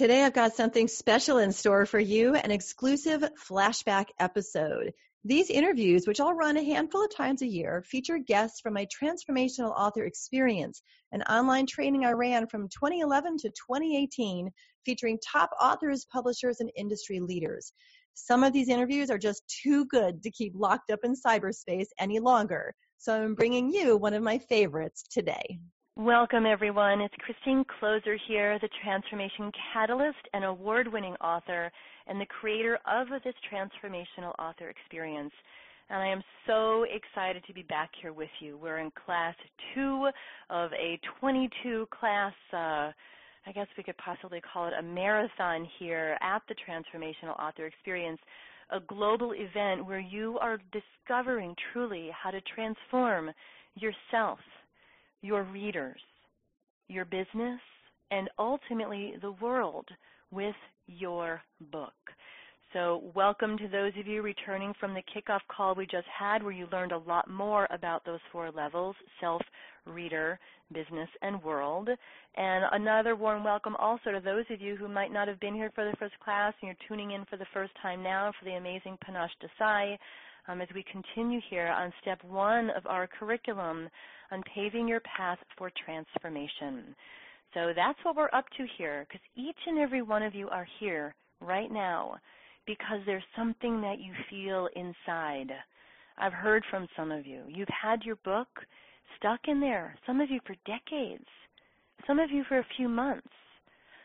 Today I've got something special in store for you, an exclusive flashback episode. These interviews, which I'll run a handful of times a year, feature guests from my transformational author experience, an online training I ran from 2011 to 2018, featuring top authors, publishers, and industry leaders. Some of these interviews are just too good to keep locked up in cyberspace any longer, so I'm bringing you one of my favorites today. Welcome, everyone. It's Christine Kloser here, the Transformation Catalyst and award winning author and the creator of this transformational author experience. And I am so excited to be back here with you. We're in class two of a 22 class, uh, I guess we could possibly call it a marathon here at the Transformational Author Experience, a global event where you are discovering truly how to transform yourself your readers, your business, and ultimately the world with your book. So, welcome to those of you returning from the kickoff call we just had, where you learned a lot more about those four levels self, reader, business, and world. And another warm welcome also to those of you who might not have been here for the first class and you're tuning in for the first time now for the amazing Panache Desai um, as we continue here on step one of our curriculum on paving your path for transformation. So that's what we're up to here, because each and every one of you are here right now because there's something that you feel inside. I've heard from some of you. You've had your book stuck in there, some of you for decades, some of you for a few months.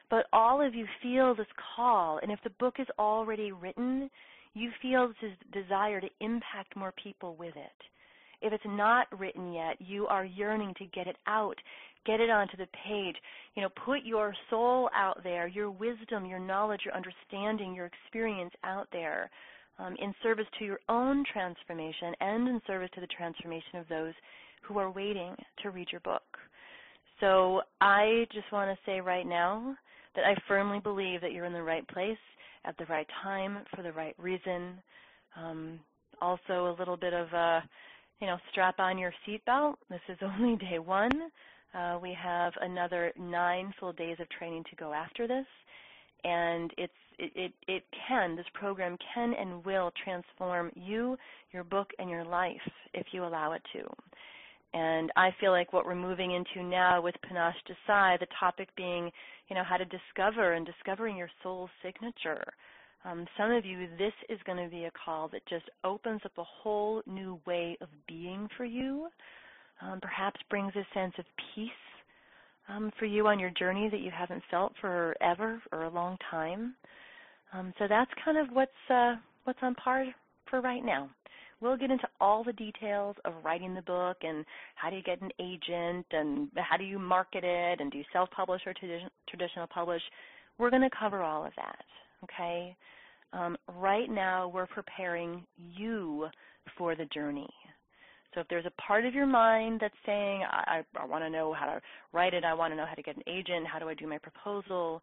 But all of you feel this call, and if the book is already written, you feel this desire to impact more people with it. If it's not written yet, you are yearning to get it out, get it onto the page. You know, put your soul out there, your wisdom, your knowledge, your understanding, your experience out there um, in service to your own transformation and in service to the transformation of those who are waiting to read your book. So I just want to say right now that I firmly believe that you're in the right place at the right time for the right reason. Um, also, a little bit of a, you know, strap on your seatbelt. This is only day one. Uh, we have another nine full days of training to go after this, and it's it, it, it can this program can and will transform you, your book, and your life if you allow it to. And I feel like what we're moving into now with Panache Desai, the topic being, you know, how to discover and discovering your soul signature. Um, some of you, this is going to be a call that just opens up a whole new way of being for you. Um, perhaps brings a sense of peace um, for you on your journey that you haven't felt forever or a long time. Um, so that's kind of what's uh, what's on par for right now. We'll get into all the details of writing the book and how do you get an agent and how do you market it and do you self-publish or traditional publish. We're going to cover all of that, okay? Um, right now, we're preparing you for the journey. So if there's a part of your mind that's saying, I, I, I want to know how to write it, I want to know how to get an agent, how do I do my proposal,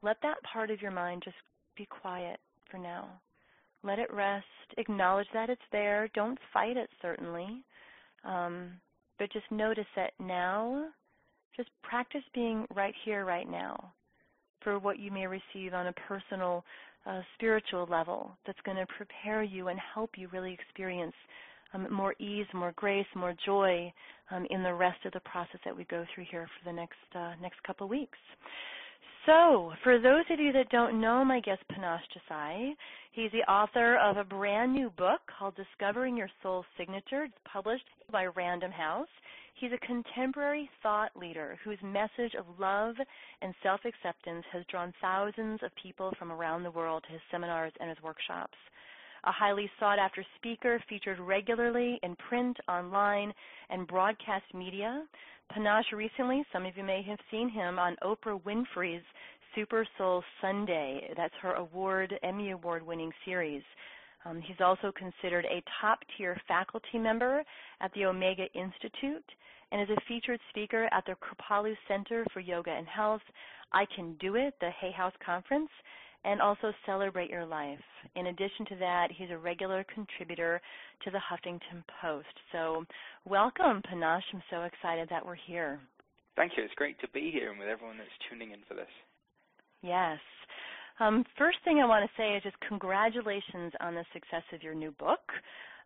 let that part of your mind just be quiet for now. Let it rest. Acknowledge that it's there. Don't fight it, certainly. Um, but just notice that now, just practice being right here, right now, for what you may receive on a personal, uh, spiritual level that's going to prepare you and help you really experience um, more ease, more grace, more joy um, in the rest of the process that we go through here for the next uh, next couple weeks. So, for those of you that don't know my guest Panache Desai, he's the author of a brand new book called Discovering Your Soul Signature, It's published by Random House. He's a contemporary thought leader whose message of love and self-acceptance has drawn thousands of people from around the world to his seminars and his workshops. A highly sought after speaker featured regularly in print, online, and broadcast media. Panache recently, some of you may have seen him on Oprah Winfrey's Super Soul Sunday. That's her award, Emmy Award winning series. Um, he's also considered a top tier faculty member at the Omega Institute and is a featured speaker at the Kripalu Center for Yoga and Health, I Can Do It, the Hay House Conference, and also Celebrate Your Life. In addition to that, he's a regular contributor to the Huffington Post. So, welcome, Panache. I'm so excited that we're here. Thank you. It's great to be here and with everyone that's tuning in for this. Yes. Um, first thing I want to say is just congratulations on the success of your new book,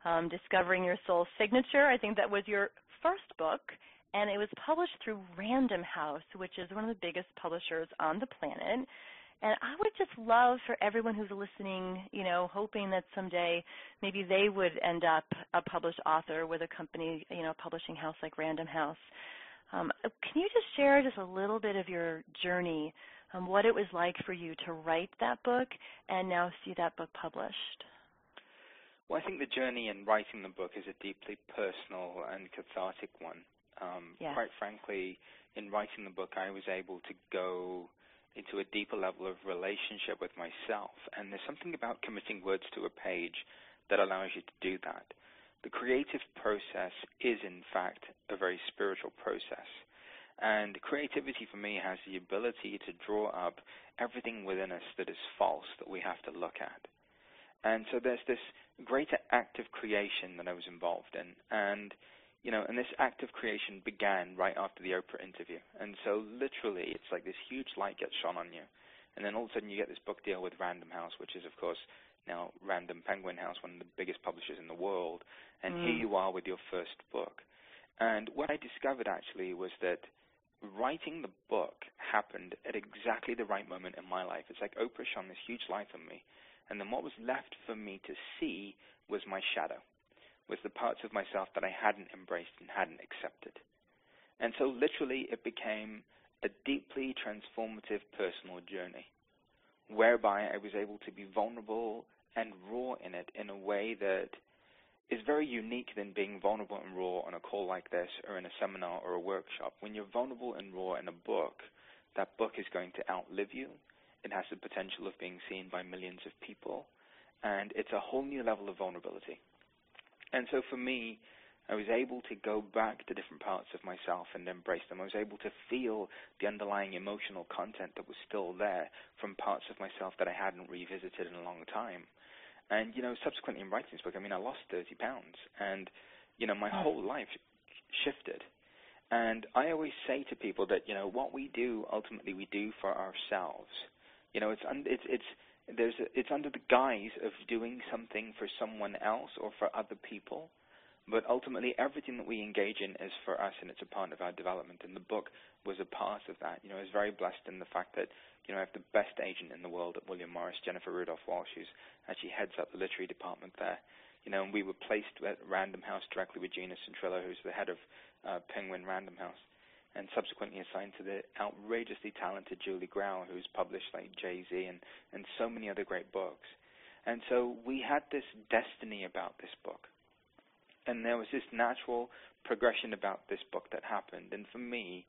um, Discovering Your Soul Signature. I think that was your first book, and it was published through Random House, which is one of the biggest publishers on the planet. And I would just love for everyone who's listening, you know, hoping that someday maybe they would end up a published author with a company, you know, a publishing house like Random House. Um, can you just share just a little bit of your journey, um, what it was like for you to write that book and now see that book published? Well, I think the journey in writing the book is a deeply personal and cathartic one. Um, yes. Quite frankly, in writing the book, I was able to go into a deeper level of relationship with myself. And there's something about committing words to a page that allows you to do that. The creative process is, in fact, a very spiritual process. And creativity for me has the ability to draw up everything within us that is false that we have to look at. And so there's this greater act of creation that I was involved in. And you know, and this act of creation began right after the Oprah interview. And so literally, it's like this huge light gets shone on you. And then all of a sudden, you get this book deal with Random House, which is, of course, now Random Penguin House, one of the biggest publishers in the world. And mm. here you are with your first book. And what I discovered actually was that writing the book happened at exactly the right moment in my life. It's like Oprah shone this huge light on me. And then what was left for me to see was my shadow was the parts of myself that I hadn't embraced and hadn't accepted. And so literally it became a deeply transformative personal journey whereby I was able to be vulnerable and raw in it in a way that is very unique than being vulnerable and raw on a call like this or in a seminar or a workshop. When you're vulnerable and raw in a book, that book is going to outlive you. It has the potential of being seen by millions of people. And it's a whole new level of vulnerability. And so for me, I was able to go back to different parts of myself and embrace them. I was able to feel the underlying emotional content that was still there from parts of myself that I hadn't revisited in a long time. And, you know, subsequently in writing this book, I mean, I lost 30 pounds. And, you know, my whole life shifted. And I always say to people that, you know, what we do, ultimately we do for ourselves. You know, it's, it's, it's, there's a, it's under the guise of doing something for someone else or for other people, but ultimately everything that we engage in is for us and it's a part of our development. And the book was a part of that. You know, I was very blessed in the fact that you know I have the best agent in the world at William Morris, Jennifer Rudolph Walsh, who's actually heads up the literary department there. You know, and we were placed at Random House directly with Gina Centrello, who's the head of uh, Penguin Random House and subsequently assigned to the outrageously talented Julie Grau, who's published like Jay Z and, and so many other great books. And so we had this destiny about this book. And there was this natural progression about this book that happened. And for me,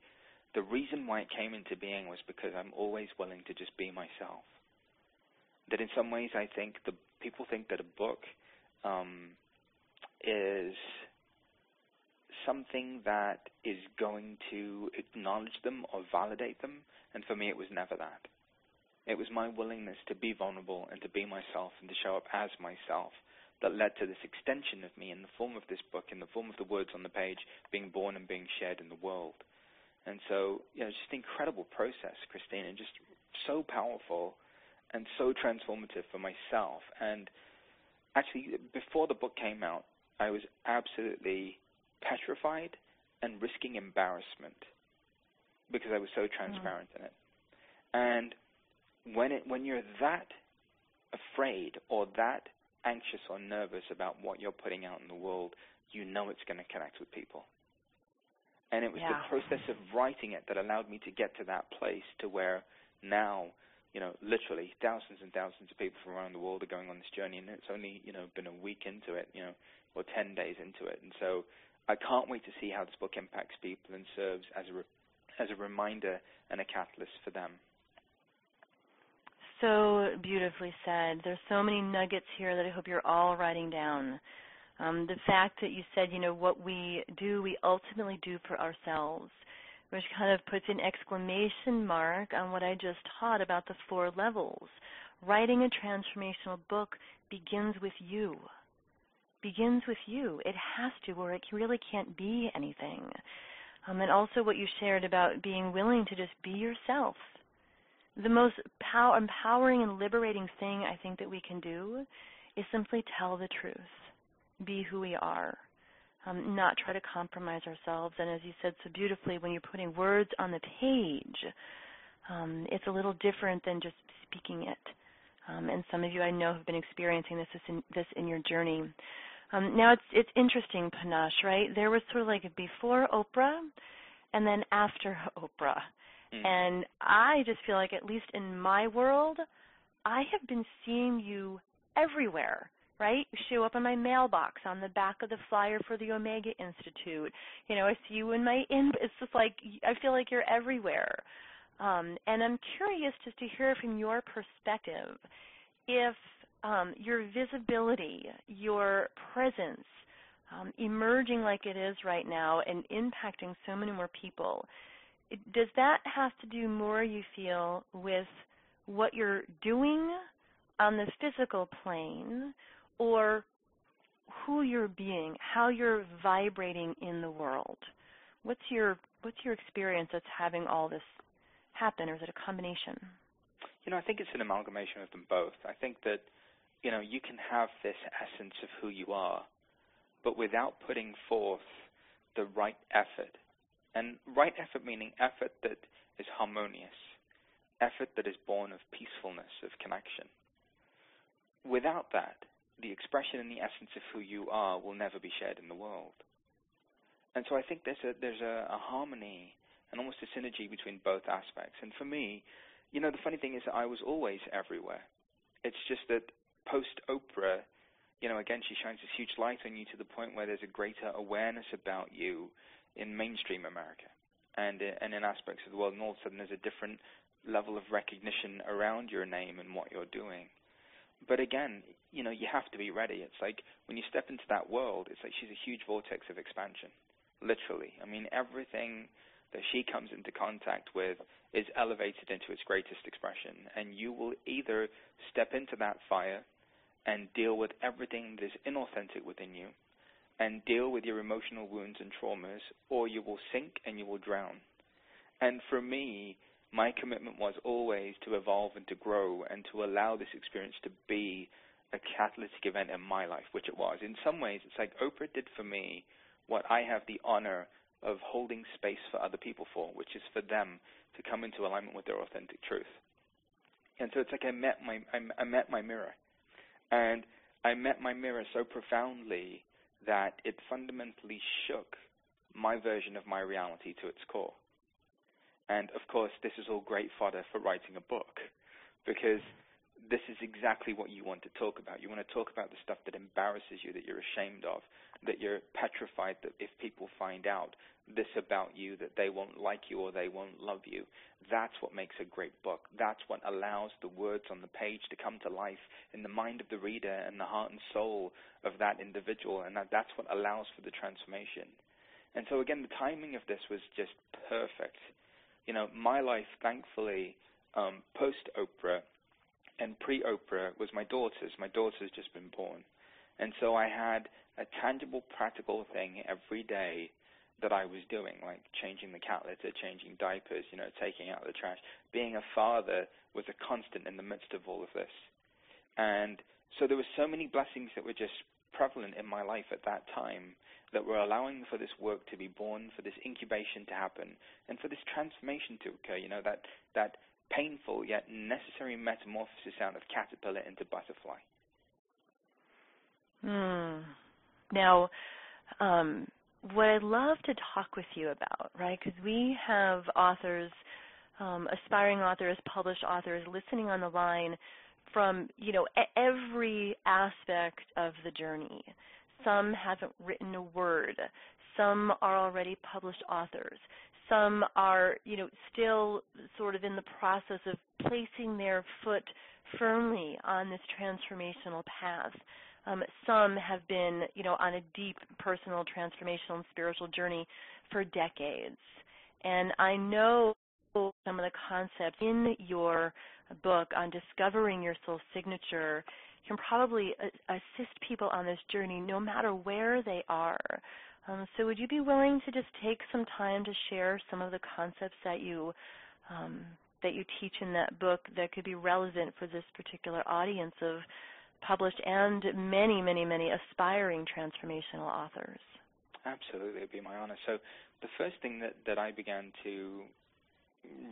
the reason why it came into being was because I'm always willing to just be myself. That in some ways, I think the people think that a book um, is something that is going to acknowledge them or validate them. And for me, it was never that. It was my willingness to be vulnerable and to be myself and to show up as myself that led to this extension of me in the form of this book, in the form of the words on the page, being born and being shared in the world. And so, you know, just an incredible process, Christine, and just so powerful and so transformative for myself. And actually, before the book came out, I was absolutely petrified and risking embarrassment because I was so transparent mm. in it. And when it when you're that afraid or that anxious or nervous about what you're putting out in the world, you know it's going to connect with people. And it was yeah. the process of writing it that allowed me to get to that place to where now you know, literally thousands and thousands of people from around the world are going on this journey, and it's only, you know, been a week into it, you know, or 10 days into it. And so I can't wait to see how this book impacts people and serves as a, re- as a reminder and a catalyst for them. So beautifully said. There's so many nuggets here that I hope you're all writing down. Um, the fact that you said, you know, what we do, we ultimately do for ourselves which kind of puts an exclamation mark on what I just taught about the four levels. Writing a transformational book begins with you. Begins with you. It has to, or it really can't be anything. Um, and also what you shared about being willing to just be yourself. The most pow- empowering and liberating thing I think that we can do is simply tell the truth. Be who we are um, not try to compromise ourselves. And as you said so beautifully, when you're putting words on the page, um, it's a little different than just speaking it. Um, and some of you I know have been experiencing this in, this in your journey. Um, now it's it's interesting, Panache, right? There was sort of like before Oprah, and then after Oprah. Mm. And I just feel like, at least in my world, I have been seeing you everywhere right? You Show up in my mailbox on the back of the flyer for the Omega Institute. You know, I see you in my in. It's just like I feel like you're everywhere. Um, and I'm curious just to hear from your perspective if um, your visibility, your presence, um, emerging like it is right now and impacting so many more people, it, does that have to do more, you feel, with what you're doing on the physical plane or who you're being, how you're vibrating in the world. What's your what's your experience that's having all this happen, or is it a combination? You know, I think it's an amalgamation of them both. I think that you know you can have this essence of who you are, but without putting forth the right effort, and right effort meaning effort that is harmonious, effort that is born of peacefulness, of connection. Without that, the expression and the essence of who you are will never be shared in the world. And so I think there's a there's a, a harmony and almost a synergy between both aspects. And for me, you know, the funny thing is that I was always everywhere. It's just that post Oprah, you know, again, she shines this huge light on you to the point where there's a greater awareness about you in mainstream America and uh, and in aspects of the world. And all of a sudden, there's a different level of recognition around your name and what you're doing. But again, you know, you have to be ready. It's like when you step into that world, it's like she's a huge vortex of expansion, literally. I mean, everything that she comes into contact with is elevated into its greatest expression, and you will either step into that fire and deal with everything that is inauthentic within you and deal with your emotional wounds and traumas, or you will sink and you will drown. And for me, my commitment was always to evolve and to grow and to allow this experience to be a catalytic event in my life, which it was. In some ways, it's like Oprah did for me what I have the honor of holding space for other people for, which is for them to come into alignment with their authentic truth. And so it's like I met my I, I met my mirror, and I met my mirror so profoundly that it fundamentally shook my version of my reality to its core. And of course, this is all great fodder for writing a book because this is exactly what you want to talk about. You want to talk about the stuff that embarrasses you, that you're ashamed of, that you're petrified that if people find out this about you, that they won't like you or they won't love you. That's what makes a great book. That's what allows the words on the page to come to life in the mind of the reader and the heart and soul of that individual, and that, that's what allows for the transformation. And so again, the timing of this was just perfect. You know, my life, thankfully, um, post Oprah and pre-Oprah was my daughter's. My daughter's just been born. And so I had a tangible, practical thing every day that I was doing, like changing the cat litter, changing diapers, you know, taking out the trash. Being a father was a constant in the midst of all of this. And so there were so many blessings that were just prevalent in my life at that time that were allowing for this work to be born, for this incubation to happen, and for this transformation to occur. You know, that that painful yet necessary metamorphosis out of caterpillar into butterfly. Hmm. Now, um, what I'd love to talk with you about, right? Because we have authors um, aspiring authors, published authors listening on the line from you know every aspect of the journey. Some haven't written a word. Some are already published authors. Some are you know still sort of in the process of placing their foot firmly on this transformational path. Um, some have been, you know, on a deep personal, transformational, and spiritual journey for decades. And I know some of the concepts in your book on discovering your soul signature can probably assist people on this journey no matter where they are. Um, so would you be willing to just take some time to share some of the concepts that you um, that you teach in that book that could be relevant for this particular audience of published and many, many, many aspiring transformational authors? Absolutely, it'd be my honor. So the first thing that, that I began to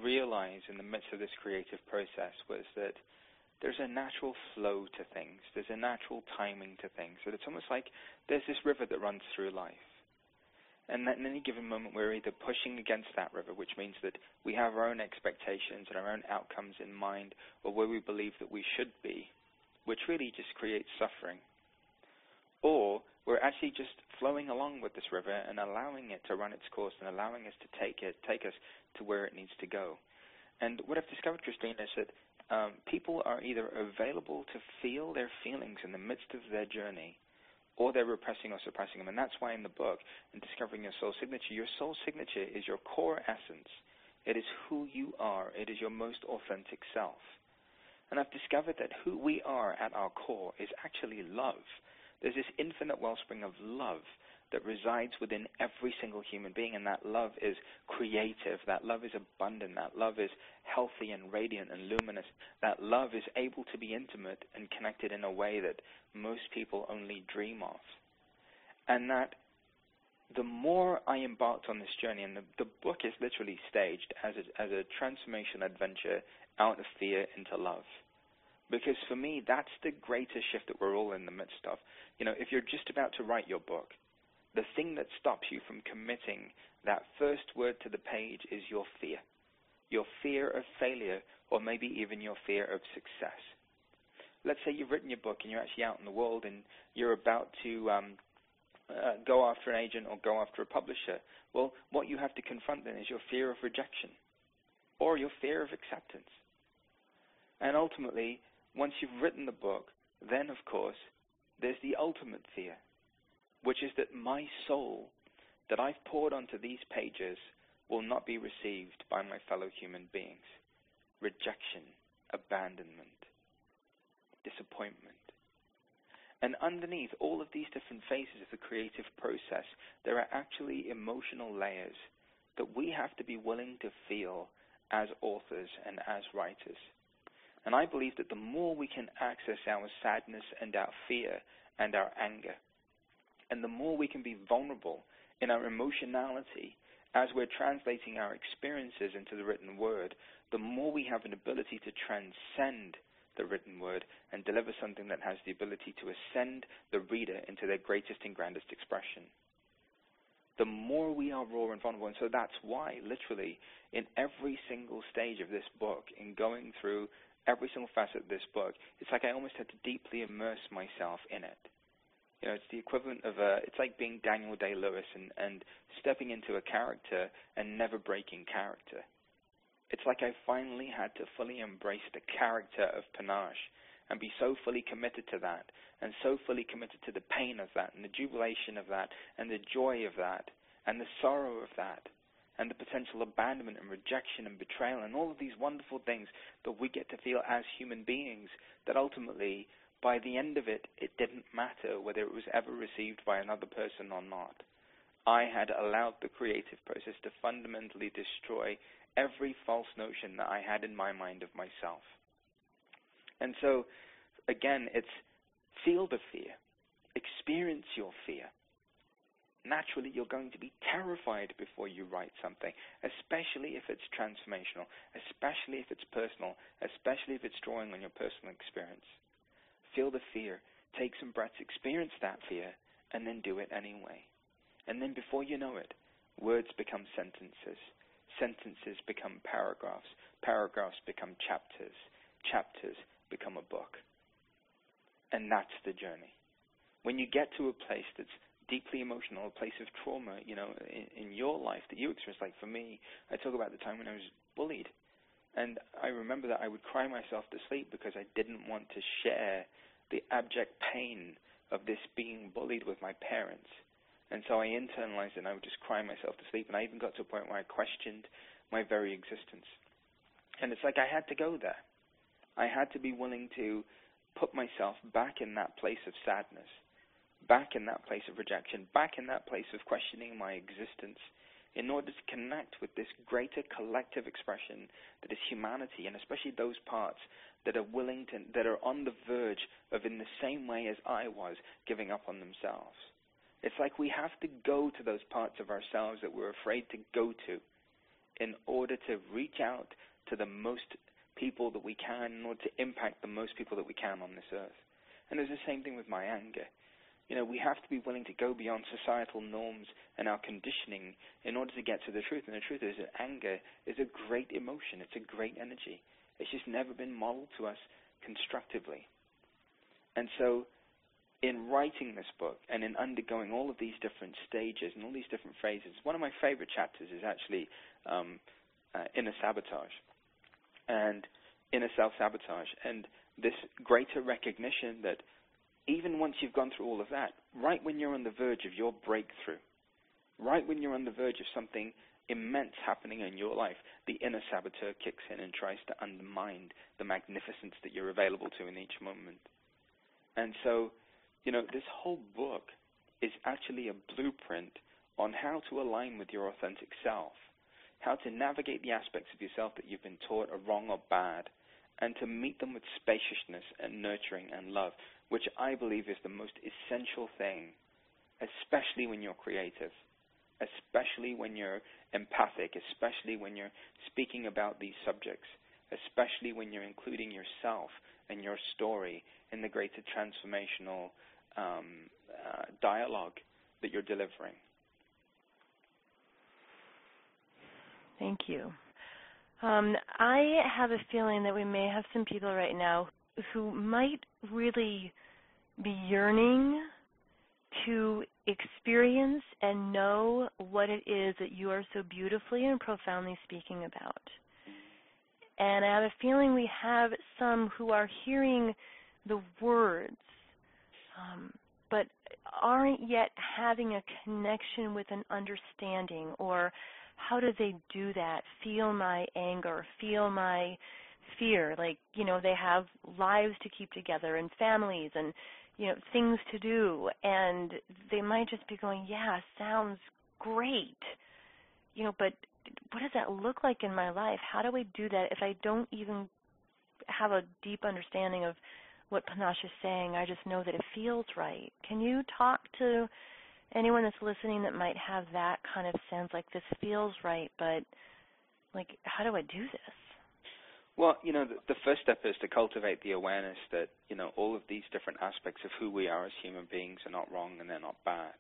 realize in the midst of this creative process was that there's a natural flow to things. There's a natural timing to things. That it's almost like there's this river that runs through life. And at any given moment, we're either pushing against that river, which means that we have our own expectations and our own outcomes in mind, or where we believe that we should be, which really just creates suffering. Or we're actually just flowing along with this river and allowing it to run its course and allowing us to take it, take us to where it needs to go. And what I've discovered, Christine, is that um, people are either available to feel their feelings in the midst of their journey, or they're repressing or suppressing them. And that's why in the book, in Discovering Your Soul Signature, your soul signature is your core essence. It is who you are. It is your most authentic self. And I've discovered that who we are at our core is actually love. There's this infinite wellspring of love that resides within every single human being, and that love is creative, that love is abundant, that love is healthy and radiant and luminous, that love is able to be intimate and connected in a way that most people only dream of. And that the more I embarked on this journey, and the, the book is literally staged as a, as a transformation adventure out of fear into love. Because for me, that's the greatest shift that we're all in the midst of. You know, if you're just about to write your book, the thing that stops you from committing that first word to the page is your fear. Your fear of failure, or maybe even your fear of success. Let's say you've written your book and you're actually out in the world and you're about to um, uh, go after an agent or go after a publisher. Well, what you have to confront then is your fear of rejection or your fear of acceptance. And ultimately, once you've written the book, then of course, there's the ultimate fear, which is that my soul that I've poured onto these pages will not be received by my fellow human beings. Rejection, abandonment, disappointment. And underneath all of these different phases of the creative process, there are actually emotional layers that we have to be willing to feel as authors and as writers. And I believe that the more we can access our sadness and our fear and our anger, and the more we can be vulnerable in our emotionality as we're translating our experiences into the written word, the more we have an ability to transcend the written word and deliver something that has the ability to ascend the reader into their greatest and grandest expression. The more we are raw and vulnerable, and so that's why, literally, in every single stage of this book, in going through every single facet of this book, it's like I almost had to deeply immerse myself in it. You know, it's the equivalent of a, it's like being Daniel Day Lewis and, and stepping into a character and never breaking character. It's like I finally had to fully embrace the character of Panache and be so fully committed to that and so fully committed to the pain of that and the jubilation of that and the joy of that and the sorrow of that and the potential abandonment and rejection and betrayal and all of these wonderful things that we get to feel as human beings that ultimately by the end of it, it didn't matter whether it was ever received by another person or not. I had allowed the creative process to fundamentally destroy every false notion that I had in my mind of myself. And so, again, it's feel the fear, experience your fear. Naturally, you're going to be terrified before you write something, especially if it's transformational, especially if it's personal, especially if it's drawing on your personal experience feel the fear, take some breaths, experience that fear, and then do it anyway. And then before you know it, words become sentences. sentences become paragraphs, paragraphs become chapters, chapters become a book. And that's the journey. When you get to a place that's deeply emotional, a place of trauma, you know, in, in your life that you experience, like for me, I talk about the time when I was bullied. And I remember that I would cry myself to sleep because I didn't want to share the abject pain of this being bullied with my parents. And so I internalized it and I would just cry myself to sleep. And I even got to a point where I questioned my very existence. And it's like I had to go there. I had to be willing to put myself back in that place of sadness, back in that place of rejection, back in that place of questioning my existence in order to connect with this greater collective expression that is humanity and especially those parts that are willing to that are on the verge of in the same way as I was giving up on themselves. It's like we have to go to those parts of ourselves that we're afraid to go to in order to reach out to the most people that we can, in order to impact the most people that we can on this earth. And it's the same thing with my anger. You know, we have to be willing to go beyond societal norms and our conditioning in order to get to the truth. And the truth is that anger is a great emotion. It's a great energy. It's just never been modeled to us constructively. And so in writing this book and in undergoing all of these different stages and all these different phases, one of my favorite chapters is actually um, uh, inner sabotage and inner self sabotage and this greater recognition that even once you've gone through all of that, right when you're on the verge of your breakthrough, right when you're on the verge of something immense happening in your life, the inner saboteur kicks in and tries to undermine the magnificence that you're available to in each moment. And so you know, this whole book is actually a blueprint on how to align with your authentic self, how to navigate the aspects of yourself that you've been taught are wrong or bad, and to meet them with spaciousness and nurturing and love, which I believe is the most essential thing, especially when you're creative, especially when you're empathic, especially when you're speaking about these subjects, especially when you're including yourself and your story in the greater transformational um, uh, dialogue that you're delivering. Thank you. Um, I have a feeling that we may have some people right now who might really be yearning to experience and know what it is that you are so beautifully and profoundly speaking about. And I have a feeling we have some who are hearing the words um, but aren't yet having a connection with an understanding or how do they do that feel my anger feel my fear like you know they have lives to keep together and families and you know things to do and they might just be going yeah sounds great you know but what does that look like in my life how do i do that if i don't even have a deep understanding of what Panache is saying. I just know that it feels right. Can you talk to anyone that's listening that might have that kind of sense, like this feels right, but like how do I do this? Well, you know, the, the first step is to cultivate the awareness that you know all of these different aspects of who we are as human beings are not wrong and they're not bad.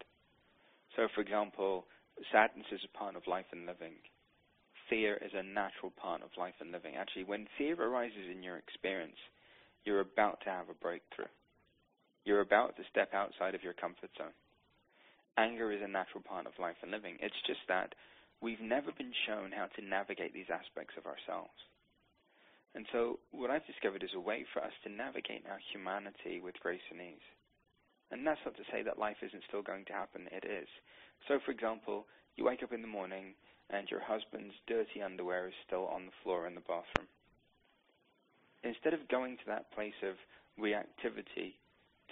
So, for example, sadness is a part of life and living. Fear is a natural part of life and living. Actually, when fear arises in your experience, you're about to have a breakthrough. You're about to step outside of your comfort zone. Anger is a natural part of life and living. It's just that we've never been shown how to navigate these aspects of ourselves. And so, what I've discovered is a way for us to navigate our humanity with grace and ease. And that's not to say that life isn't still going to happen, it is. So, for example, you wake up in the morning and your husband's dirty underwear is still on the floor in the bathroom instead of going to that place of reactivity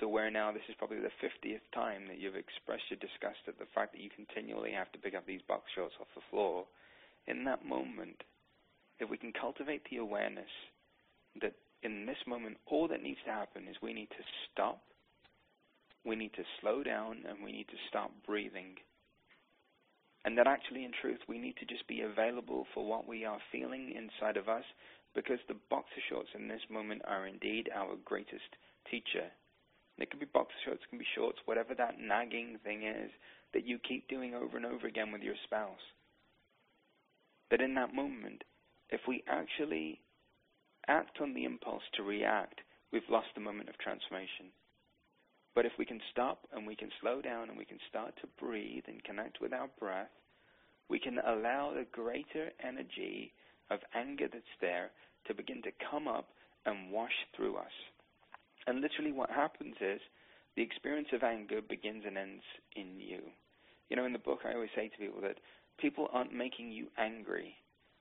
to where now this is probably the 50th time that you've expressed your disgust at the fact that you continually have to pick up these box shorts off the floor, in that moment, if we can cultivate the awareness that in this moment, all that needs to happen is we need to stop, we need to slow down, and we need to stop breathing. And that actually, in truth, we need to just be available for what we are feeling inside of us because the boxer shorts in this moment are indeed our greatest teacher. It can be boxer shorts, it can be shorts, whatever that nagging thing is that you keep doing over and over again with your spouse. that in that moment, if we actually act on the impulse to react, we've lost the moment of transformation. But if we can stop and we can slow down and we can start to breathe and connect with our breath, we can allow the greater energy of anger that's there to begin to come up and wash through us. And literally, what happens is the experience of anger begins and ends in you. You know, in the book, I always say to people that people aren't making you angry,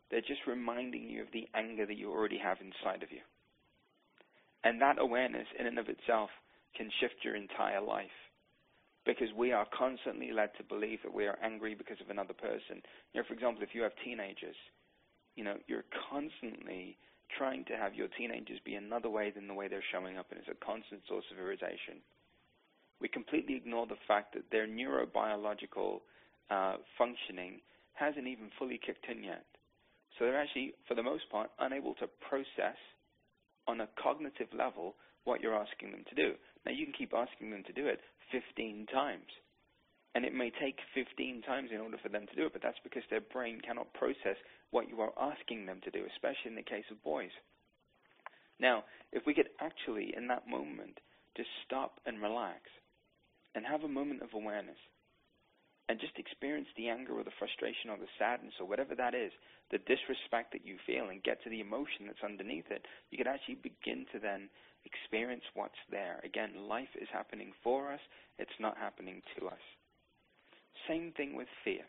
they're just reminding you of the anger that you already have inside of you. And that awareness, in and of itself, can shift your entire life. Because we are constantly led to believe that we are angry because of another person. You know, for example, if you have teenagers, you know, you're constantly trying to have your teenagers be another way than the way they're showing up, and it's a constant source of irritation. We completely ignore the fact that their neurobiological uh, functioning hasn't even fully kicked in yet. So they're actually, for the most part, unable to process on a cognitive level what you're asking them to do. Now, you can keep asking them to do it 15 times. And it may take 15 times in order for them to do it, but that's because their brain cannot process what you are asking them to do, especially in the case of boys. Now, if we could actually, in that moment, just stop and relax and have a moment of awareness and just experience the anger or the frustration or the sadness or whatever that is, the disrespect that you feel, and get to the emotion that's underneath it, you can actually begin to then experience what's there. Again, life is happening for us, it's not happening to us. Same thing with fear.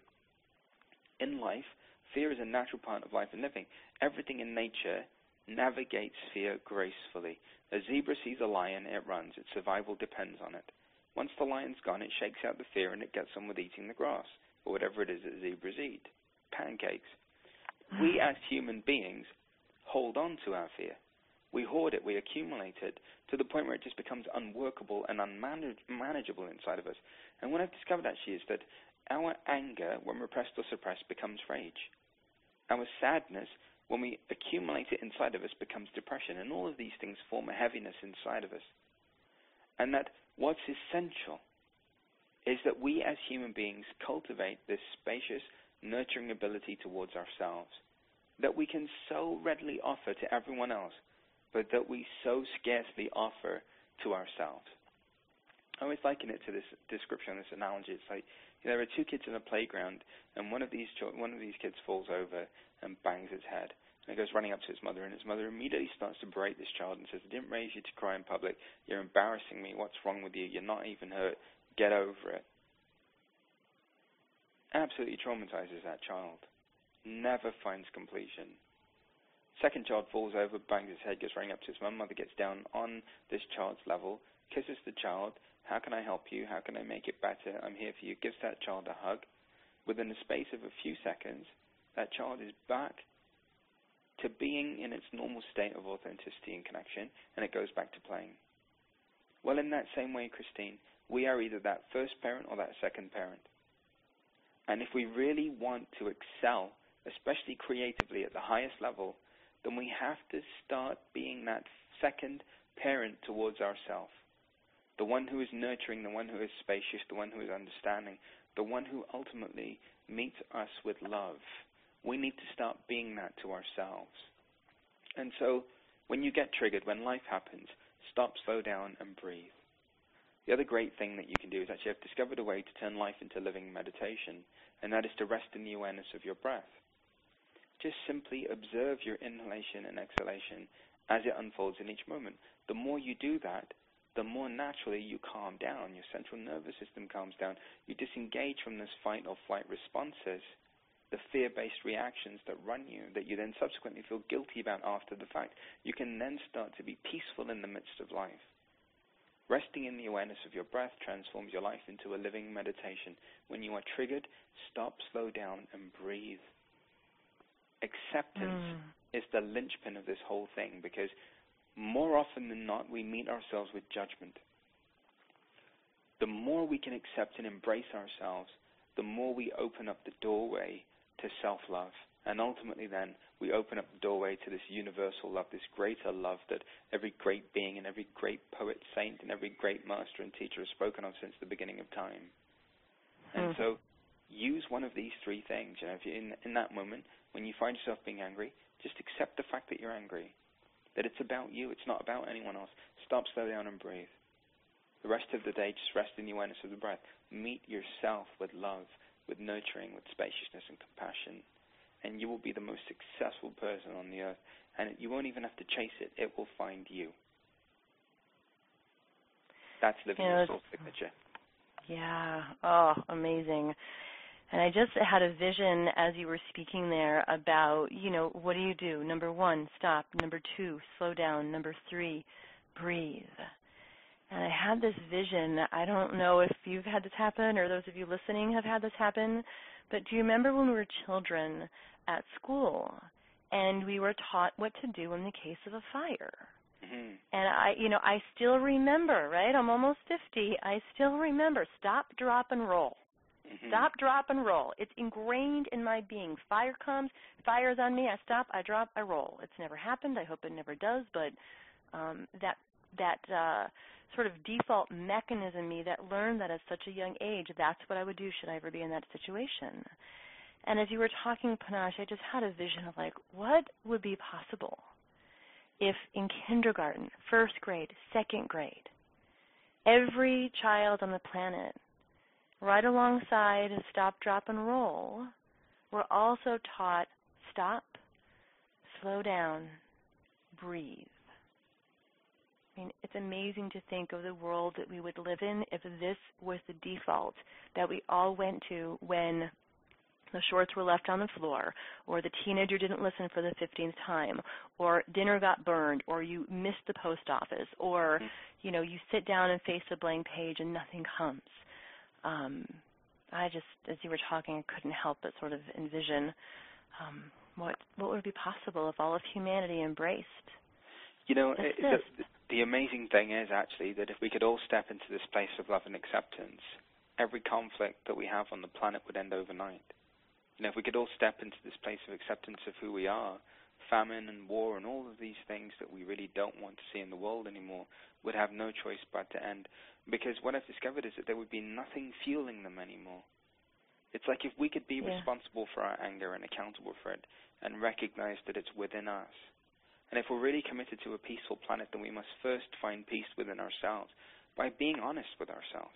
In life, fear is a natural part of life and living. Everything in nature navigates fear gracefully. A zebra sees a lion, it runs. Its survival depends on it. Once the lion's gone, it shakes out the fear and it gets on with eating the grass, or whatever it is that zebras eat. Pancakes. We hmm. as human beings hold on to our fear. We hoard it, we accumulate it, to the point where it just becomes unworkable and unmanageable inside of us. And what I've discovered actually is that our anger, when repressed or suppressed, becomes rage. Our sadness, when we accumulate it inside of us, becomes depression. And all of these things form a heaviness inside of us. And that What's essential is that we as human beings cultivate this spacious, nurturing ability towards ourselves that we can so readily offer to everyone else, but that we so scarcely offer to ourselves. I always liken it to this description, this analogy. It's like there are two kids in a playground, and one of these one of these kids falls over and bangs its head, and he goes running up to his mother, and his mother immediately starts to berate this child and says, I didn't raise you to cry in public. You're embarrassing me. What's wrong with you? You're not even hurt. Get over it. Absolutely traumatizes that child. Never finds completion. Second child falls over, bangs his head, goes running up to his mum. Mother gets down on this child's level, kisses the child. How can I help you? How can I make it better? I'm here for you. Gives that child a hug. Within the space of a few seconds, that child is back to being in its normal state of authenticity and connection, and it goes back to playing. Well, in that same way, Christine, we are either that first parent or that second parent. And if we really want to excel, especially creatively at the highest level, then we have to start being that second parent towards ourselves. The one who is nurturing, the one who is spacious, the one who is understanding, the one who ultimately meets us with love we need to start being that to ourselves. And so when you get triggered, when life happens, stop, slow down, and breathe. The other great thing that you can do is actually I've discovered a way to turn life into living meditation, and that is to rest in the awareness of your breath. Just simply observe your inhalation and exhalation as it unfolds in each moment. The more you do that, the more naturally you calm down. Your central nervous system calms down. You disengage from those fight or flight responses the fear-based reactions that run you that you then subsequently feel guilty about after the fact, you can then start to be peaceful in the midst of life. Resting in the awareness of your breath transforms your life into a living meditation. When you are triggered, stop, slow down, and breathe. Acceptance mm. is the linchpin of this whole thing because more often than not, we meet ourselves with judgment. The more we can accept and embrace ourselves, the more we open up the doorway to self-love. And ultimately then, we open up the doorway to this universal love, this greater love that every great being and every great poet, saint, and every great master and teacher has spoken of since the beginning of time. And mm. so use one of these three things. You know, if you're in in that moment when you find yourself being angry, just accept the fact that you're angry, that it's about you. It's not about anyone else. Stop, slow down, and breathe. The rest of the day, just rest in the awareness of the breath. Meet yourself with love, with nurturing, with spaciousness and compassion, and you will be the most successful person on the earth. And you won't even have to chase it; it will find you. That's living know, your soul signature. Yeah. Oh, amazing. And I just had a vision as you were speaking there about, you know, what do you do? Number one, stop. Number two, slow down. Number three, breathe. And I had this vision. I don't know if you've had this happen or those of you listening have had this happen, but do you remember when we were children at school and we were taught what to do in the case of a fire? Mm-hmm. And I, you know, I still remember, right? I'm almost 50. I still remember stop, drop, and roll. Mm-hmm. Stop, drop, and roll. It's ingrained in my being. Fire comes, fire's on me. I stop, I drop, I roll. It's never happened. I hope it never does. But um, that that uh, sort of default mechanism me that learned that at such a young age, that's what I would do should I ever be in that situation. And as you were talking, Panache, I just had a vision of like, what would be possible if in kindergarten, first grade, second grade, every child on the planet, right alongside stop, drop, and roll, were also taught stop, slow down, breathe. I mean, it's amazing to think of the world that we would live in if this was the default that we all went to when the shorts were left on the floor, or the teenager didn't listen for the 15th time, or dinner got burned, or you missed the post office, or Mm-hmm. you know you sit down and face a blank page and nothing comes. Um, I just, as you were talking, I couldn't help but sort of envision um, what what would be possible if all of humanity embraced. You know, it, the, the amazing thing is actually that if we could all step into this place of love and acceptance, every conflict that we have on the planet would end overnight. You know, if we could all step into this place of acceptance of who we are, famine and war and all of these things that we really don't want to see in the world anymore would have no choice but to end. Because what I've discovered is that there would be nothing fueling them anymore. It's like if we could be Yeah. responsible for our anger and accountable for it and recognize that it's within us. And if we're really committed to a peaceful planet, then we must first find peace within ourselves by being honest with ourselves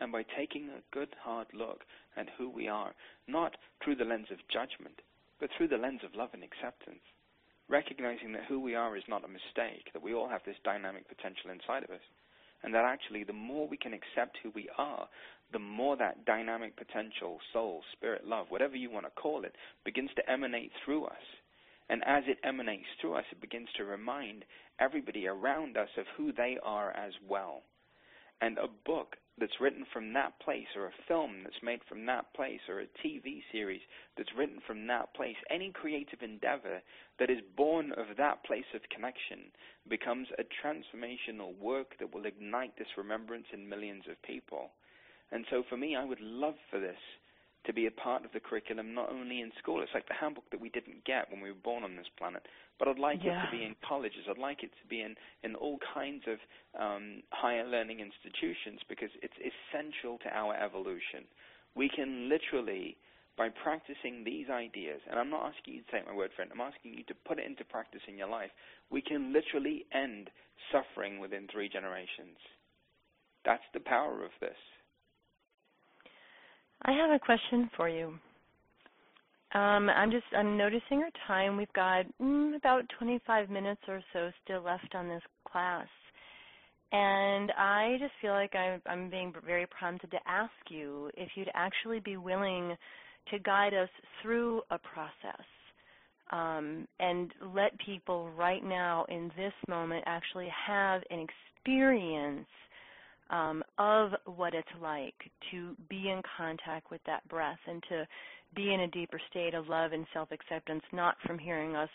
and by taking a good hard look at who we are, not through the lens of judgment, but through the lens of love and acceptance. Recognizing that who we are is not a mistake, that we all have this dynamic potential inside of us, and that actually the more we can accept who we are, the more that dynamic potential, soul, spirit, love, whatever you want to call it, begins to emanate through us. And as it emanates through us, it begins to remind everybody around us of who they are as well. And a book that's written from that place, or a film that's made from that place, or a TV series that's written from that place, any creative endeavor that is born of that place of connection becomes a transformational work that will ignite this remembrance in millions of people. And so for me, I would love for this to be a part of the curriculum, not only in school. It's like the handbook that we didn't get when we were born on this planet, but I'd like Yeah. it to be in colleges. I'd like it to be in, in all kinds of um, higher learning institutions because it's essential to our evolution. We can literally, by practicing these ideas, and I'm not asking you to take my word for it, I'm asking you to put it into practice in your life, we can literally end suffering within three generations. That's the power of this. I have a question for you. Um, I'm just I'm noticing our time. We've got mm, about 25 minutes or so still left on this class, and I just feel like I'm, I'm being very prompted to ask you if you'd actually be willing to guide us through a process um, and let people right now in this moment actually have an experience um, of what it's like to be in contact with that breath and to be in a deeper state of love and self-acceptance, not from hearing us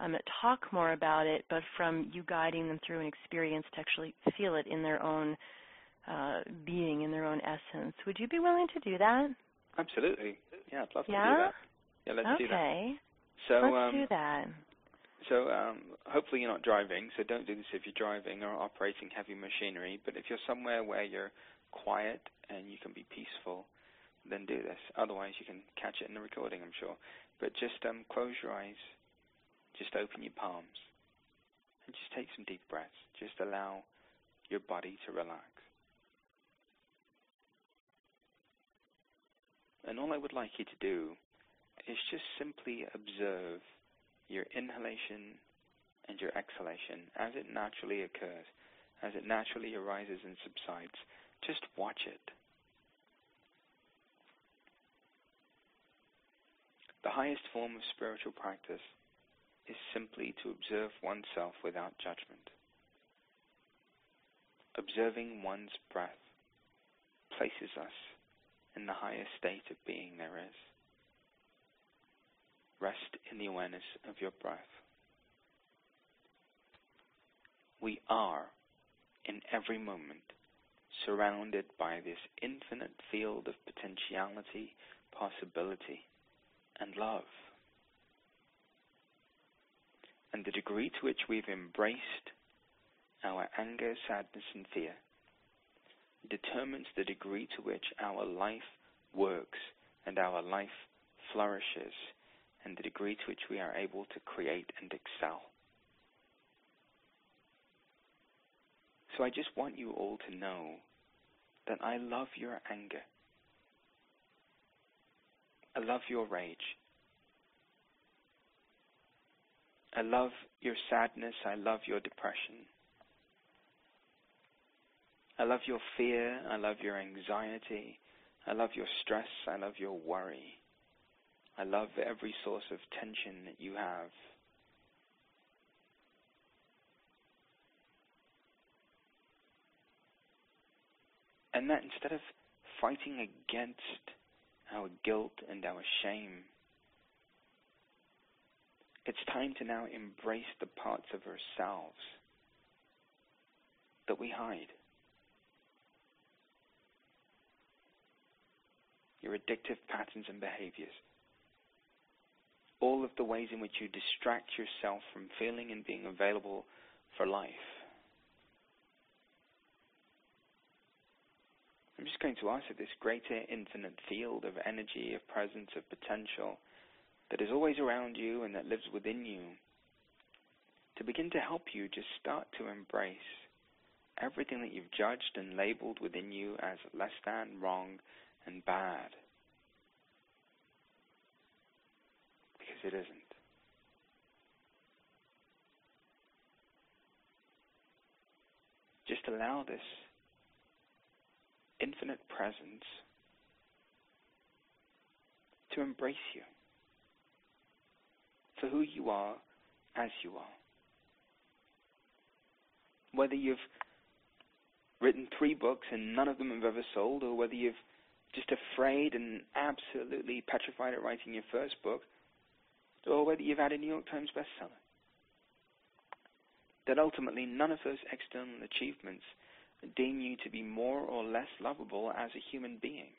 um, talk more about it, but from you guiding them through an experience to actually feel it in their own uh, being, in their own essence. Would you be willing to do that? Absolutely. Yeah, I'd love to do that. Yeah, let's do that. okay, So, let's um, do that. So um, hopefully you're not driving. So don't do this if you're driving or operating heavy machinery. But if you're somewhere where you're quiet and you can be peaceful, then do this. Otherwise, you can catch it in the recording, I'm sure. But just um, close your eyes, just open your palms, and just take some deep breaths. Just allow your body to relax. And all I would like you to do is just simply observe your inhalation and your exhalation as it naturally occurs, as it naturally arises and subsides. Just watch it. The highest form of spiritual practice is simply to observe oneself without judgment. Observing one's breath places us in the highest state of being there is. Rest in the awareness of your breath. We are, in every moment, surrounded by this infinite field of potentiality, possibility, and love. And the degree to which we've embraced our anger, sadness, and fear determines the degree to which our life works and our life flourishes and the degree to which we are able to create and excel. So I just want you all to know that I love your anger. I love your rage. I love your sadness. I love your depression. I love your fear. I love your anxiety. I love your stress. I love your worry. I love every source of tension that you have. And that instead of fighting against our guilt and our shame, it's time to now embrace the parts of ourselves that we hide. Your addictive patterns and behaviors all of the ways in which you distract yourself from feeling and being available for life. I'm just going to ask that this greater infinite field of energy, of presence, of potential that is always around you and that lives within you to begin to help you just start to embrace everything that you've judged and labeled within you as less than, wrong, and bad. because it isn't. Just allow this infinite presence to embrace you for who you are as you are. Whether you've written three books and none of them have ever sold, or whether you've just afraid and absolutely petrified at writing your first book, or whether you've had a New York Times bestseller. That ultimately none of those external achievements deem you to be more or less lovable as a human being.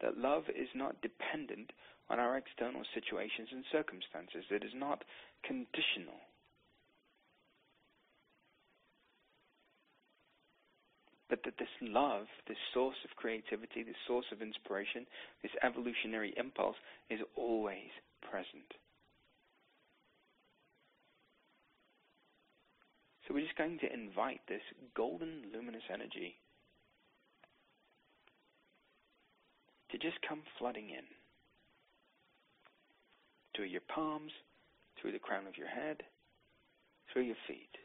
That love is not dependent on our external situations and circumstances. It is not conditional. But that this love, this source of creativity, this source of inspiration, this evolutionary impulse is always present. So we're just going to invite this golden luminous energy to just come flooding in through your palms, through the crown of your head, through your feet.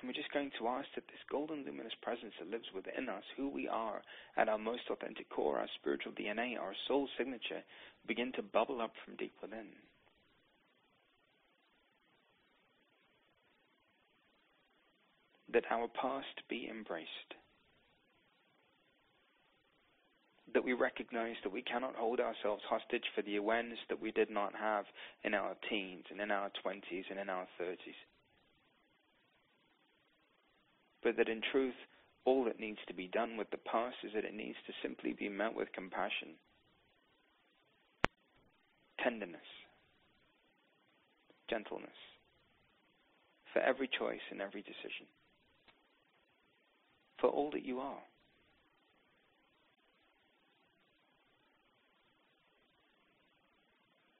And we're just going to ask that this golden luminous presence that lives within us, who we are at our most authentic core, our spiritual DNA, our soul signature, begin to bubble up from deep within. That our past be embraced. That we recognize that we cannot hold ourselves hostage for the awareness that we did not have in our teens and in our 20s and in our 30s. But that in truth, all that needs to be done with the past is that it needs to simply be met with compassion, tenderness, gentleness for every choice and every decision for all that you are.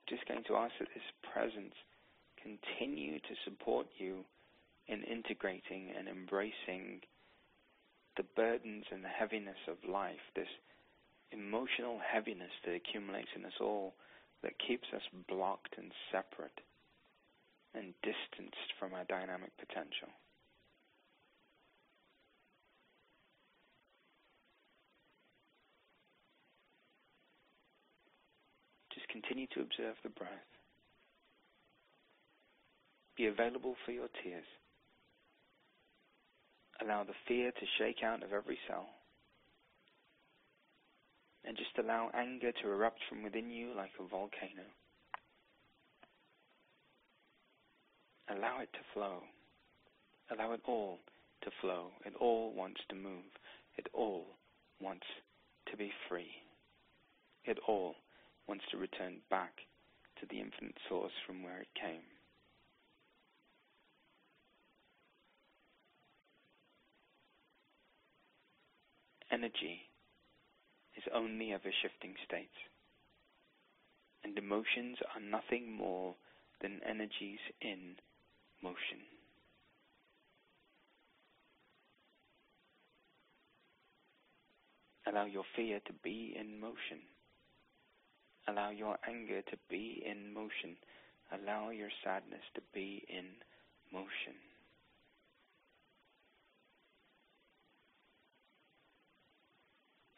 Just going to ask that this presence continue to support you in integrating and embracing the burdens and the heaviness of life, this emotional heaviness that accumulates in us all that keeps us blocked and separate and distanced from our dynamic potential. Continue to observe the breath. Be available for your tears. Allow the fear to shake out of every cell. And just allow anger to erupt from within you like a volcano. Allow it to flow. Allow it all to flow. It all wants to move. It all wants to be free. It all wants to return back to the infinite source from where it came. Energy is only ever shifting states. And emotions are nothing more than energies in motion. Allow your fear to be in motion. Allow your anger to be in motion. Allow your sadness to be in motion.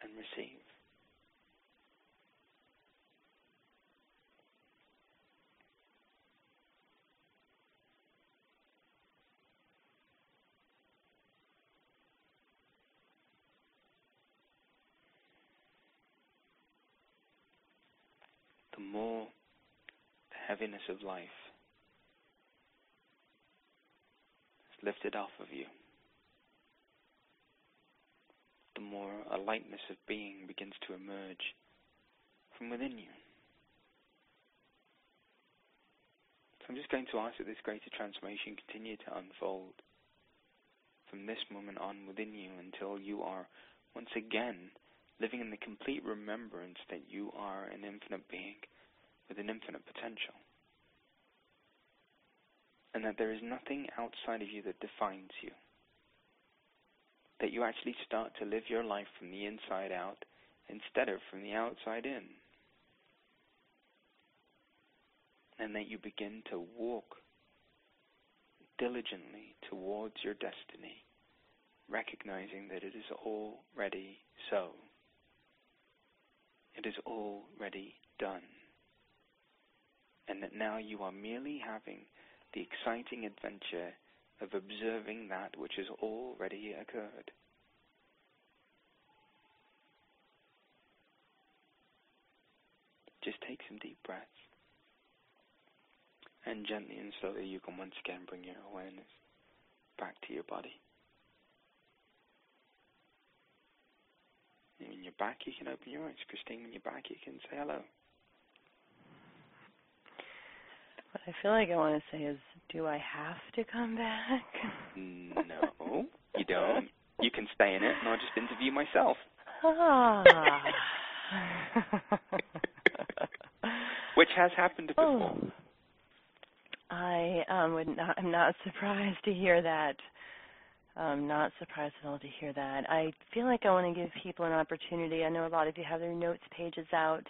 And receive. the more the heaviness of life is lifted off of you, the more a lightness of being begins to emerge from within you. So I'm just going to ask that this greater transformation continue to unfold from this moment on within you until you are once again living in the complete remembrance that you are an infinite being with an infinite potential. And that there is nothing outside of you that defines you. That you actually start to live your life from the inside out instead of from the outside in. And that you begin to walk diligently towards your destiny, recognizing that it is already so. It is already done. And that now you are merely having the exciting adventure of observing that which has already occurred. Just take some deep breaths. And gently and slowly you can once again bring your awareness back to your body. And when you're back, you can open your eyes. Christine, when you're back, you can say hello. What I feel like I want to say is, do I have to come back? No, you don't. You can stay in it, and I'll just interview myself. Ah. Which has happened before. Oh. I um, would not. I'm not surprised to hear that. I'm not surprised at all to hear that. I feel like I want to give people an opportunity. I know a lot of you have their notes pages out.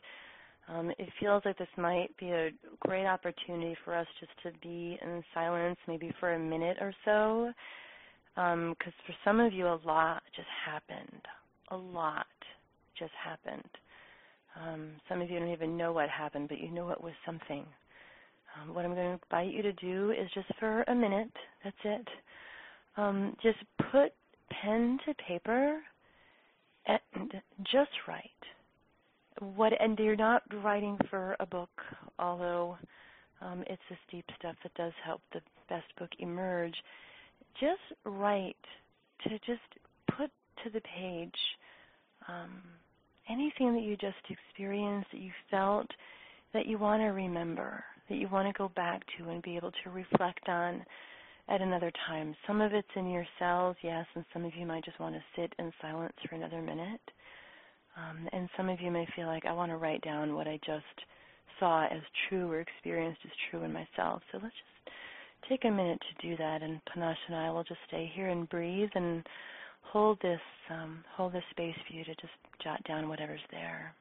Um, it feels like this might be a great opportunity for us just to be in silence, maybe for a minute or so, because um, for some of you, a lot just happened. A lot just happened. Um, some of you don't even know what happened, but you know it was something. Um, what I'm going to invite you to do is just for a minute, that's it, um, just put pen to paper and just write. What and you're not writing for a book, although um, it's this deep stuff that does help the best book emerge. Just write to just put to the page um, anything that you just experienced, that you felt, that you want to remember, that you want to go back to and be able to reflect on at another time. Some of it's in your cells, yes, and some of you might just want to sit in silence for another minute. Um, and some of you may feel like, I want to write down what I just saw as true or experienced as true in myself. So let's just take a minute to do that, and Panache and I will just stay here and breathe and hold this um, hold this space for you to just jot down whatever's there.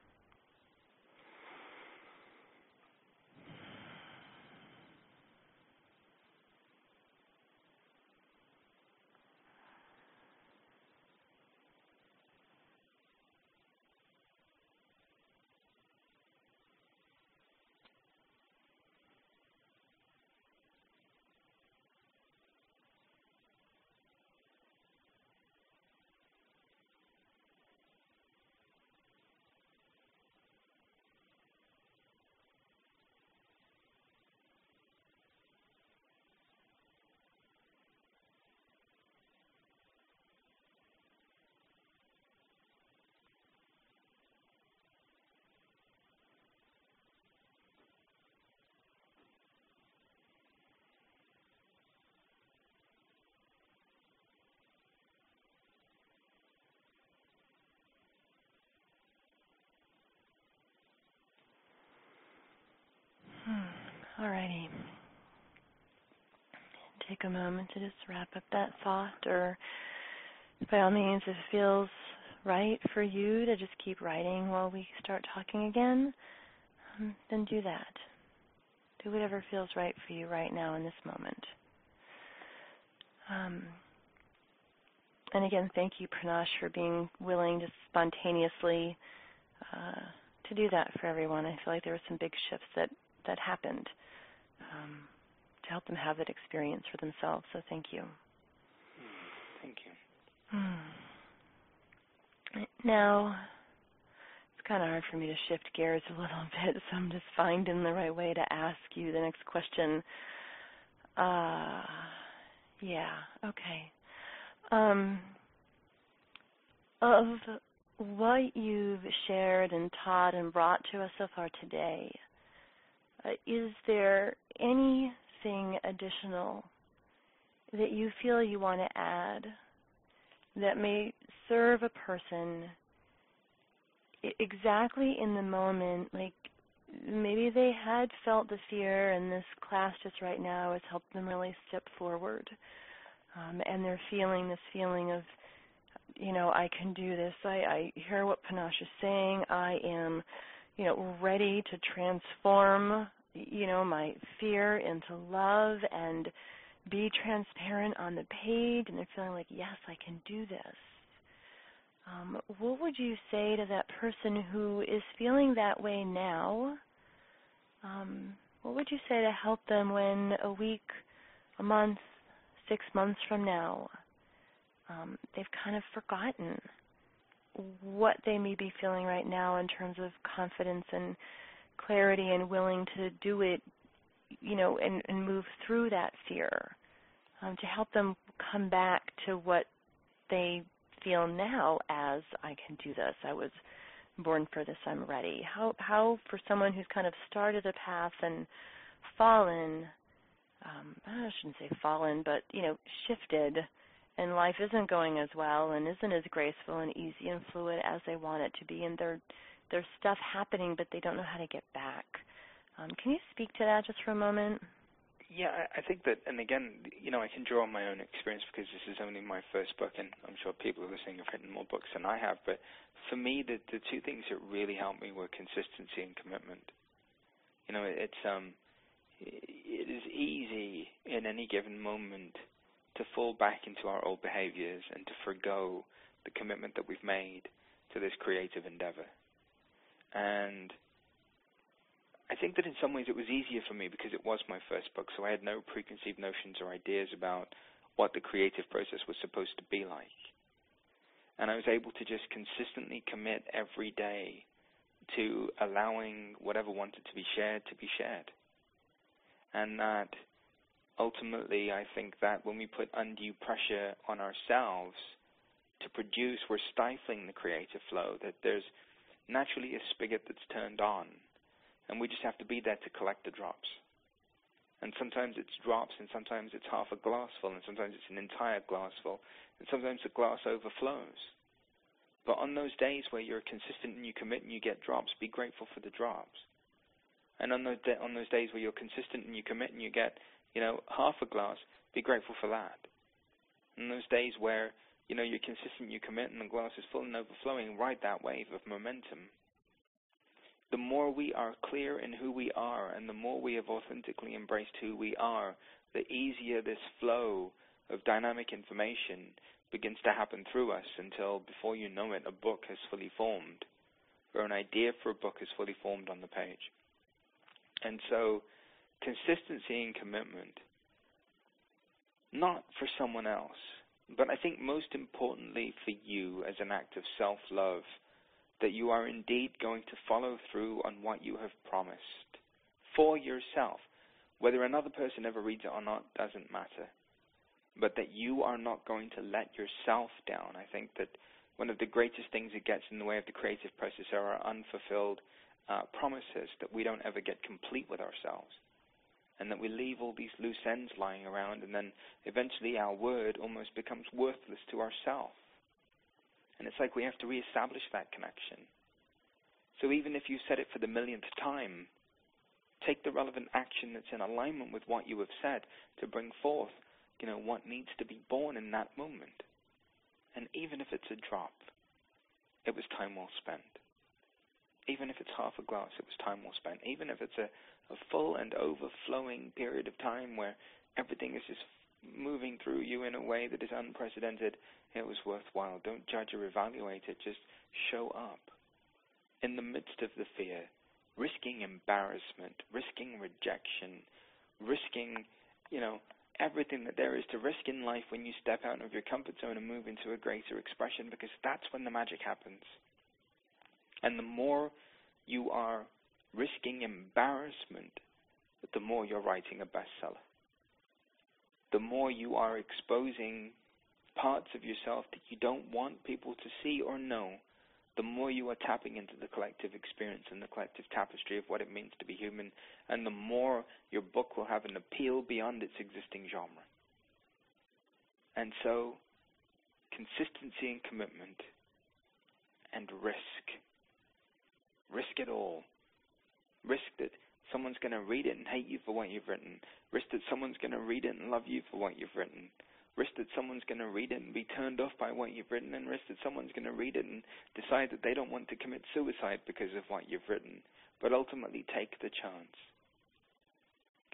Hmm. Alrighty. Take a moment to just wrap up that thought, or by all means, if it feels right for you to just keep writing while we start talking again, um, then do that. Do whatever feels right for you right now in this moment. Um, and again, thank you, Panache, for being willing to spontaneously uh, to do that for everyone. I feel like there were some big shifts that that happened um, to help them have that experience for themselves. So thank you. Thank you. Hmm. Now, it's kind of hard for me to shift gears a little bit, so I'm just finding the right way to ask you the next question. Uh, yeah, okay. Um, of what you've shared and taught and brought to us so far today, is there anything additional that you feel you want to add that may serve a person exactly in the moment, like maybe they had felt the fear and this class just right now has helped them really step forward. Um, and they're feeling this feeling of, you know, I can do this. I, I hear what Panache is saying. I am, you know, ready to transform, you know, my fear into love and be transparent on the page. And they're feeling like, yes, I can do this. Um, what would you say to that person who is feeling that way now? Um, what would you say to help them when a week, a month, six months from now, um, they've kind of forgotten what they may be feeling right now in terms of confidence and clarity and willing to do it, you know, and, and move through that fear um, to help them come back to what they feel now as I can do this. I was born for this. I'm ready. How how for someone who's kind of started a path and fallen, um, I shouldn't say fallen, but you know shifted, and life isn't going as well and isn't as graceful and easy and fluid as they want it to be, and there there's stuff happening, but they don't know how to get back. Um, can you speak to that just for a moment? Yeah, I, think that, and again, you know, I can draw on my own experience because this is only my first book, and I'm sure people listening have written more books than I have. But for me, the the two things that really helped me were consistency and commitment. You know, it's um, it is easy in any given moment to fall back into our old behaviors and to forego the commitment that we've made to this creative endeavor. And I think that in some ways it was easier for me because it was my first book, so I had no preconceived notions or ideas about what the creative process was supposed to be like. And I was able to just consistently commit every day to allowing whatever wanted to be shared to be shared. And that ultimately, I think that when we put undue pressure on ourselves to produce, we're stifling the creative flow, that there's naturally a spigot that's turned on and we just have to be there to collect the drops. And sometimes it's drops, and sometimes it's half a glass full, and sometimes it's an entire glass full, and sometimes the glass overflows. But on those days where you're consistent and you commit and you get drops, be grateful for the drops. And on those de- on those days where you're consistent and you commit and you get, you know, half a glass, be grateful for that. And those days where, you know, you're consistent, you commit, and the glass is full and overflowing, ride that wave of momentum. The more we are clear in who we are and the more we have authentically embraced who we are, the easier this flow of dynamic information begins to happen through us until before you know it, a book has fully formed or an idea for a book is fully formed on the page. And so, consistency and commitment, not for someone else, but I think most importantly for you as an act of self love, that you are indeed going to follow through on what you have promised for yourself. Whether another person ever reads it or not doesn't matter. But that you are not going to let yourself down. I think that one of the greatest things that gets in the way of the creative process are our unfulfilled uh, promises that we don't ever get complete with ourselves. And that we leave all these loose ends lying around, and then eventually our word almost becomes worthless to ourselves. And it's like we have to reestablish that connection. So even if you said it for the millionth time, take the relevant action that's in alignment with what you have said to bring forth, you know, what needs to be born in that moment. And even if it's a drop, it was time well spent. Even if it's half a glass, it was time well spent. Even if it's a, a full and overflowing period of time where everything is just moving through you in a way that is unprecedented, it was worthwhile. Don't judge or evaluate it. Just show up. In the midst of the fear, risking embarrassment, risking rejection, risking, you know, everything that there is to risk in life when you step out of your comfort zone and move into a greater expression because that's when the magic happens. And the more you are risking embarrassment, the more you're writing a bestseller. The more you are exposing parts of yourself that you don't want people to see or know, the more you are tapping into the collective experience and the collective tapestry of what it means to be human, and the more your book will have an appeal beyond its existing genre. And so, consistency and commitment and risk. Risk it all. Risk that someone's going to read it and hate you for what you've written. Risk that someone's going to read it and love you for what you've written risk that someone's going to read it and be turned off by what you've written, and risk that someone's going to read it and decide that they don't want to commit suicide because of what you've written, but ultimately take the chance.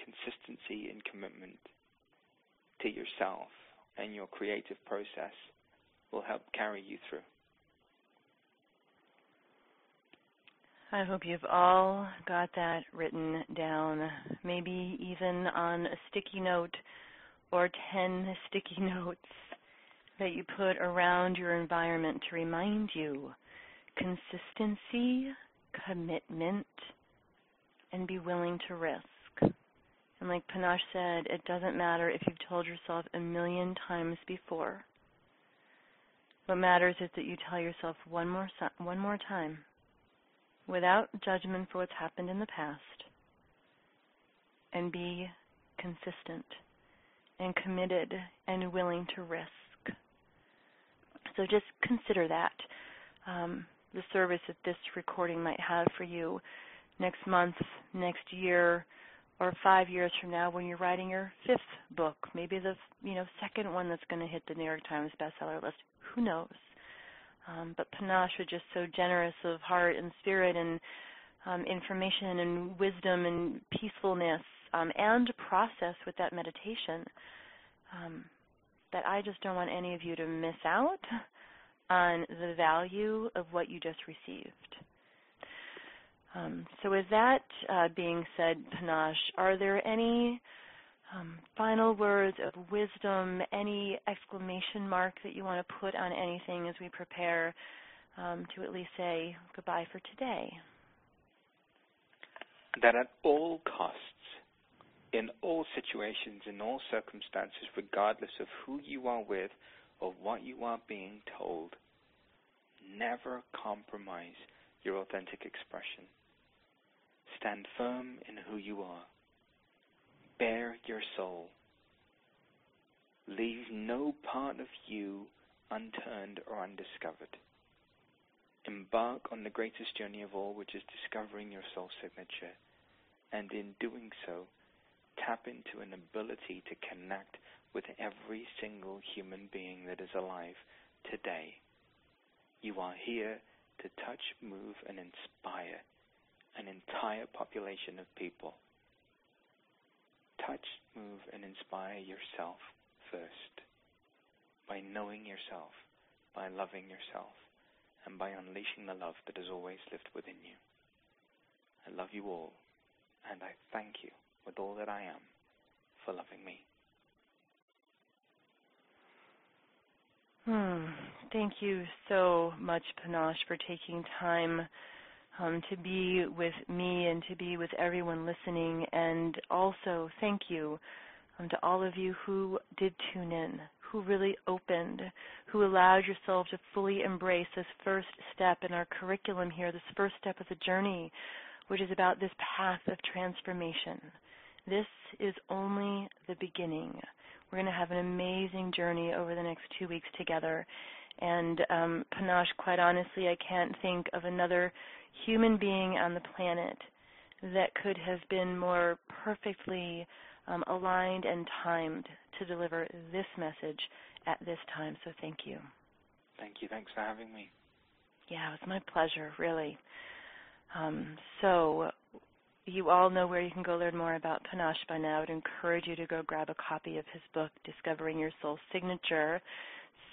Consistency and commitment to yourself and your creative process will help carry you through. I hope you've all got that written down, maybe even on a sticky note or 10 sticky notes that you put around your environment to remind you consistency, commitment, and be willing to risk. And like Panache said, it doesn't matter if you've told yourself a million times before. What matters is that you tell yourself one more one more time, without judgment for what's happened in the past, and be consistent and committed and willing to risk. So just consider that. Um, the service that this recording might have for you next month, next year, or five years from now when you're writing your fifth book, maybe the you know second one that's going to hit the New York Times bestseller list. Who knows? Um, but Panache was just so generous of heart and spirit and um, information and wisdom and peacefulness um, and process with that meditation um, that I just don't want any of you to miss out on the value of what you just received. Um, so, with that uh, being said, Panache, are there any um, final words of wisdom, any exclamation mark that you want to put on anything as we prepare um, to at least say goodbye for today? That at all costs, in all situations, in all circumstances, regardless of who you are with or what you are being told, never compromise your authentic expression. Stand firm in who you are. Bare your soul. Leave no part of you unturned or undiscovered. Embark on the greatest journey of all, which is discovering your soul signature And in doing so, tap into an ability to connect with every single human being that is alive today. You are here to touch, move, and inspire an entire population of people. Touch, move, and inspire yourself first by knowing yourself, by loving yourself, and by unleashing the love that has always lived within you. I love you all, and I thank you with all that I am for loving me. Hmm. Thank you so much, Panache, for taking time um, to be with me and to be with everyone listening. And also, thank you um, to all of you who did tune in, who really opened, who allowed yourself to fully embrace this first step in our curriculum here, this first step of the journey, which is about this path of transformation. This is only the beginning. We're going to have an amazing journey over the next two weeks together. And um, Panache, quite honestly, I can't think of another human being on the planet that could have been more perfectly um, aligned and timed to deliver this message at this time. So thank you. Thank you. Thanks for having me. Yeah, it was my pleasure, really. Um, so you all know where you can go learn more about Panache by now. I would encourage you to go grab a copy of his book, Discovering Your Soul Signature.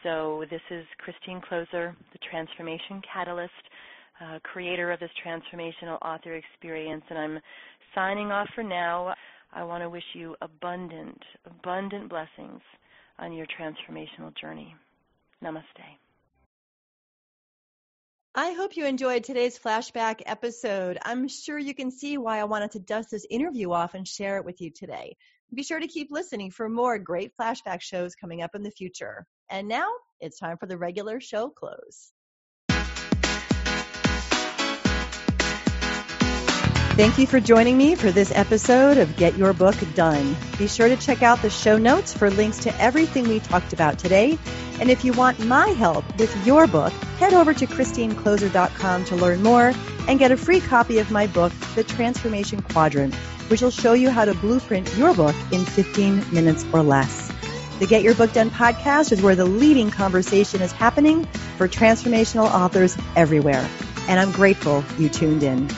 So this is Christine Kloser, the Transformation Catalyst, uh, creator of this transformational author experience, and I'm signing off for now. I want to wish you abundant, abundant blessings on your transformational journey. Namaste. I hope you enjoyed today's flashback episode. I'm sure you can see why I wanted to dust this interview off and share it with you today. Be sure to keep listening for more great flashback shows coming up in the future. And now it's time for the regular show close. Thank you for joining me for this episode of Get Your Book Done. Be sure to check out the show notes for links to everything we talked about today. And if you want my help with your book, head over to ChristineKloser.com to learn more and get a free copy of my book, The Transformation Quadrant, which will show you how to blueprint your book in 15 minutes or less. The Get Your Book Done podcast is where the leading conversation is happening for transformational authors everywhere. And I'm grateful you tuned in.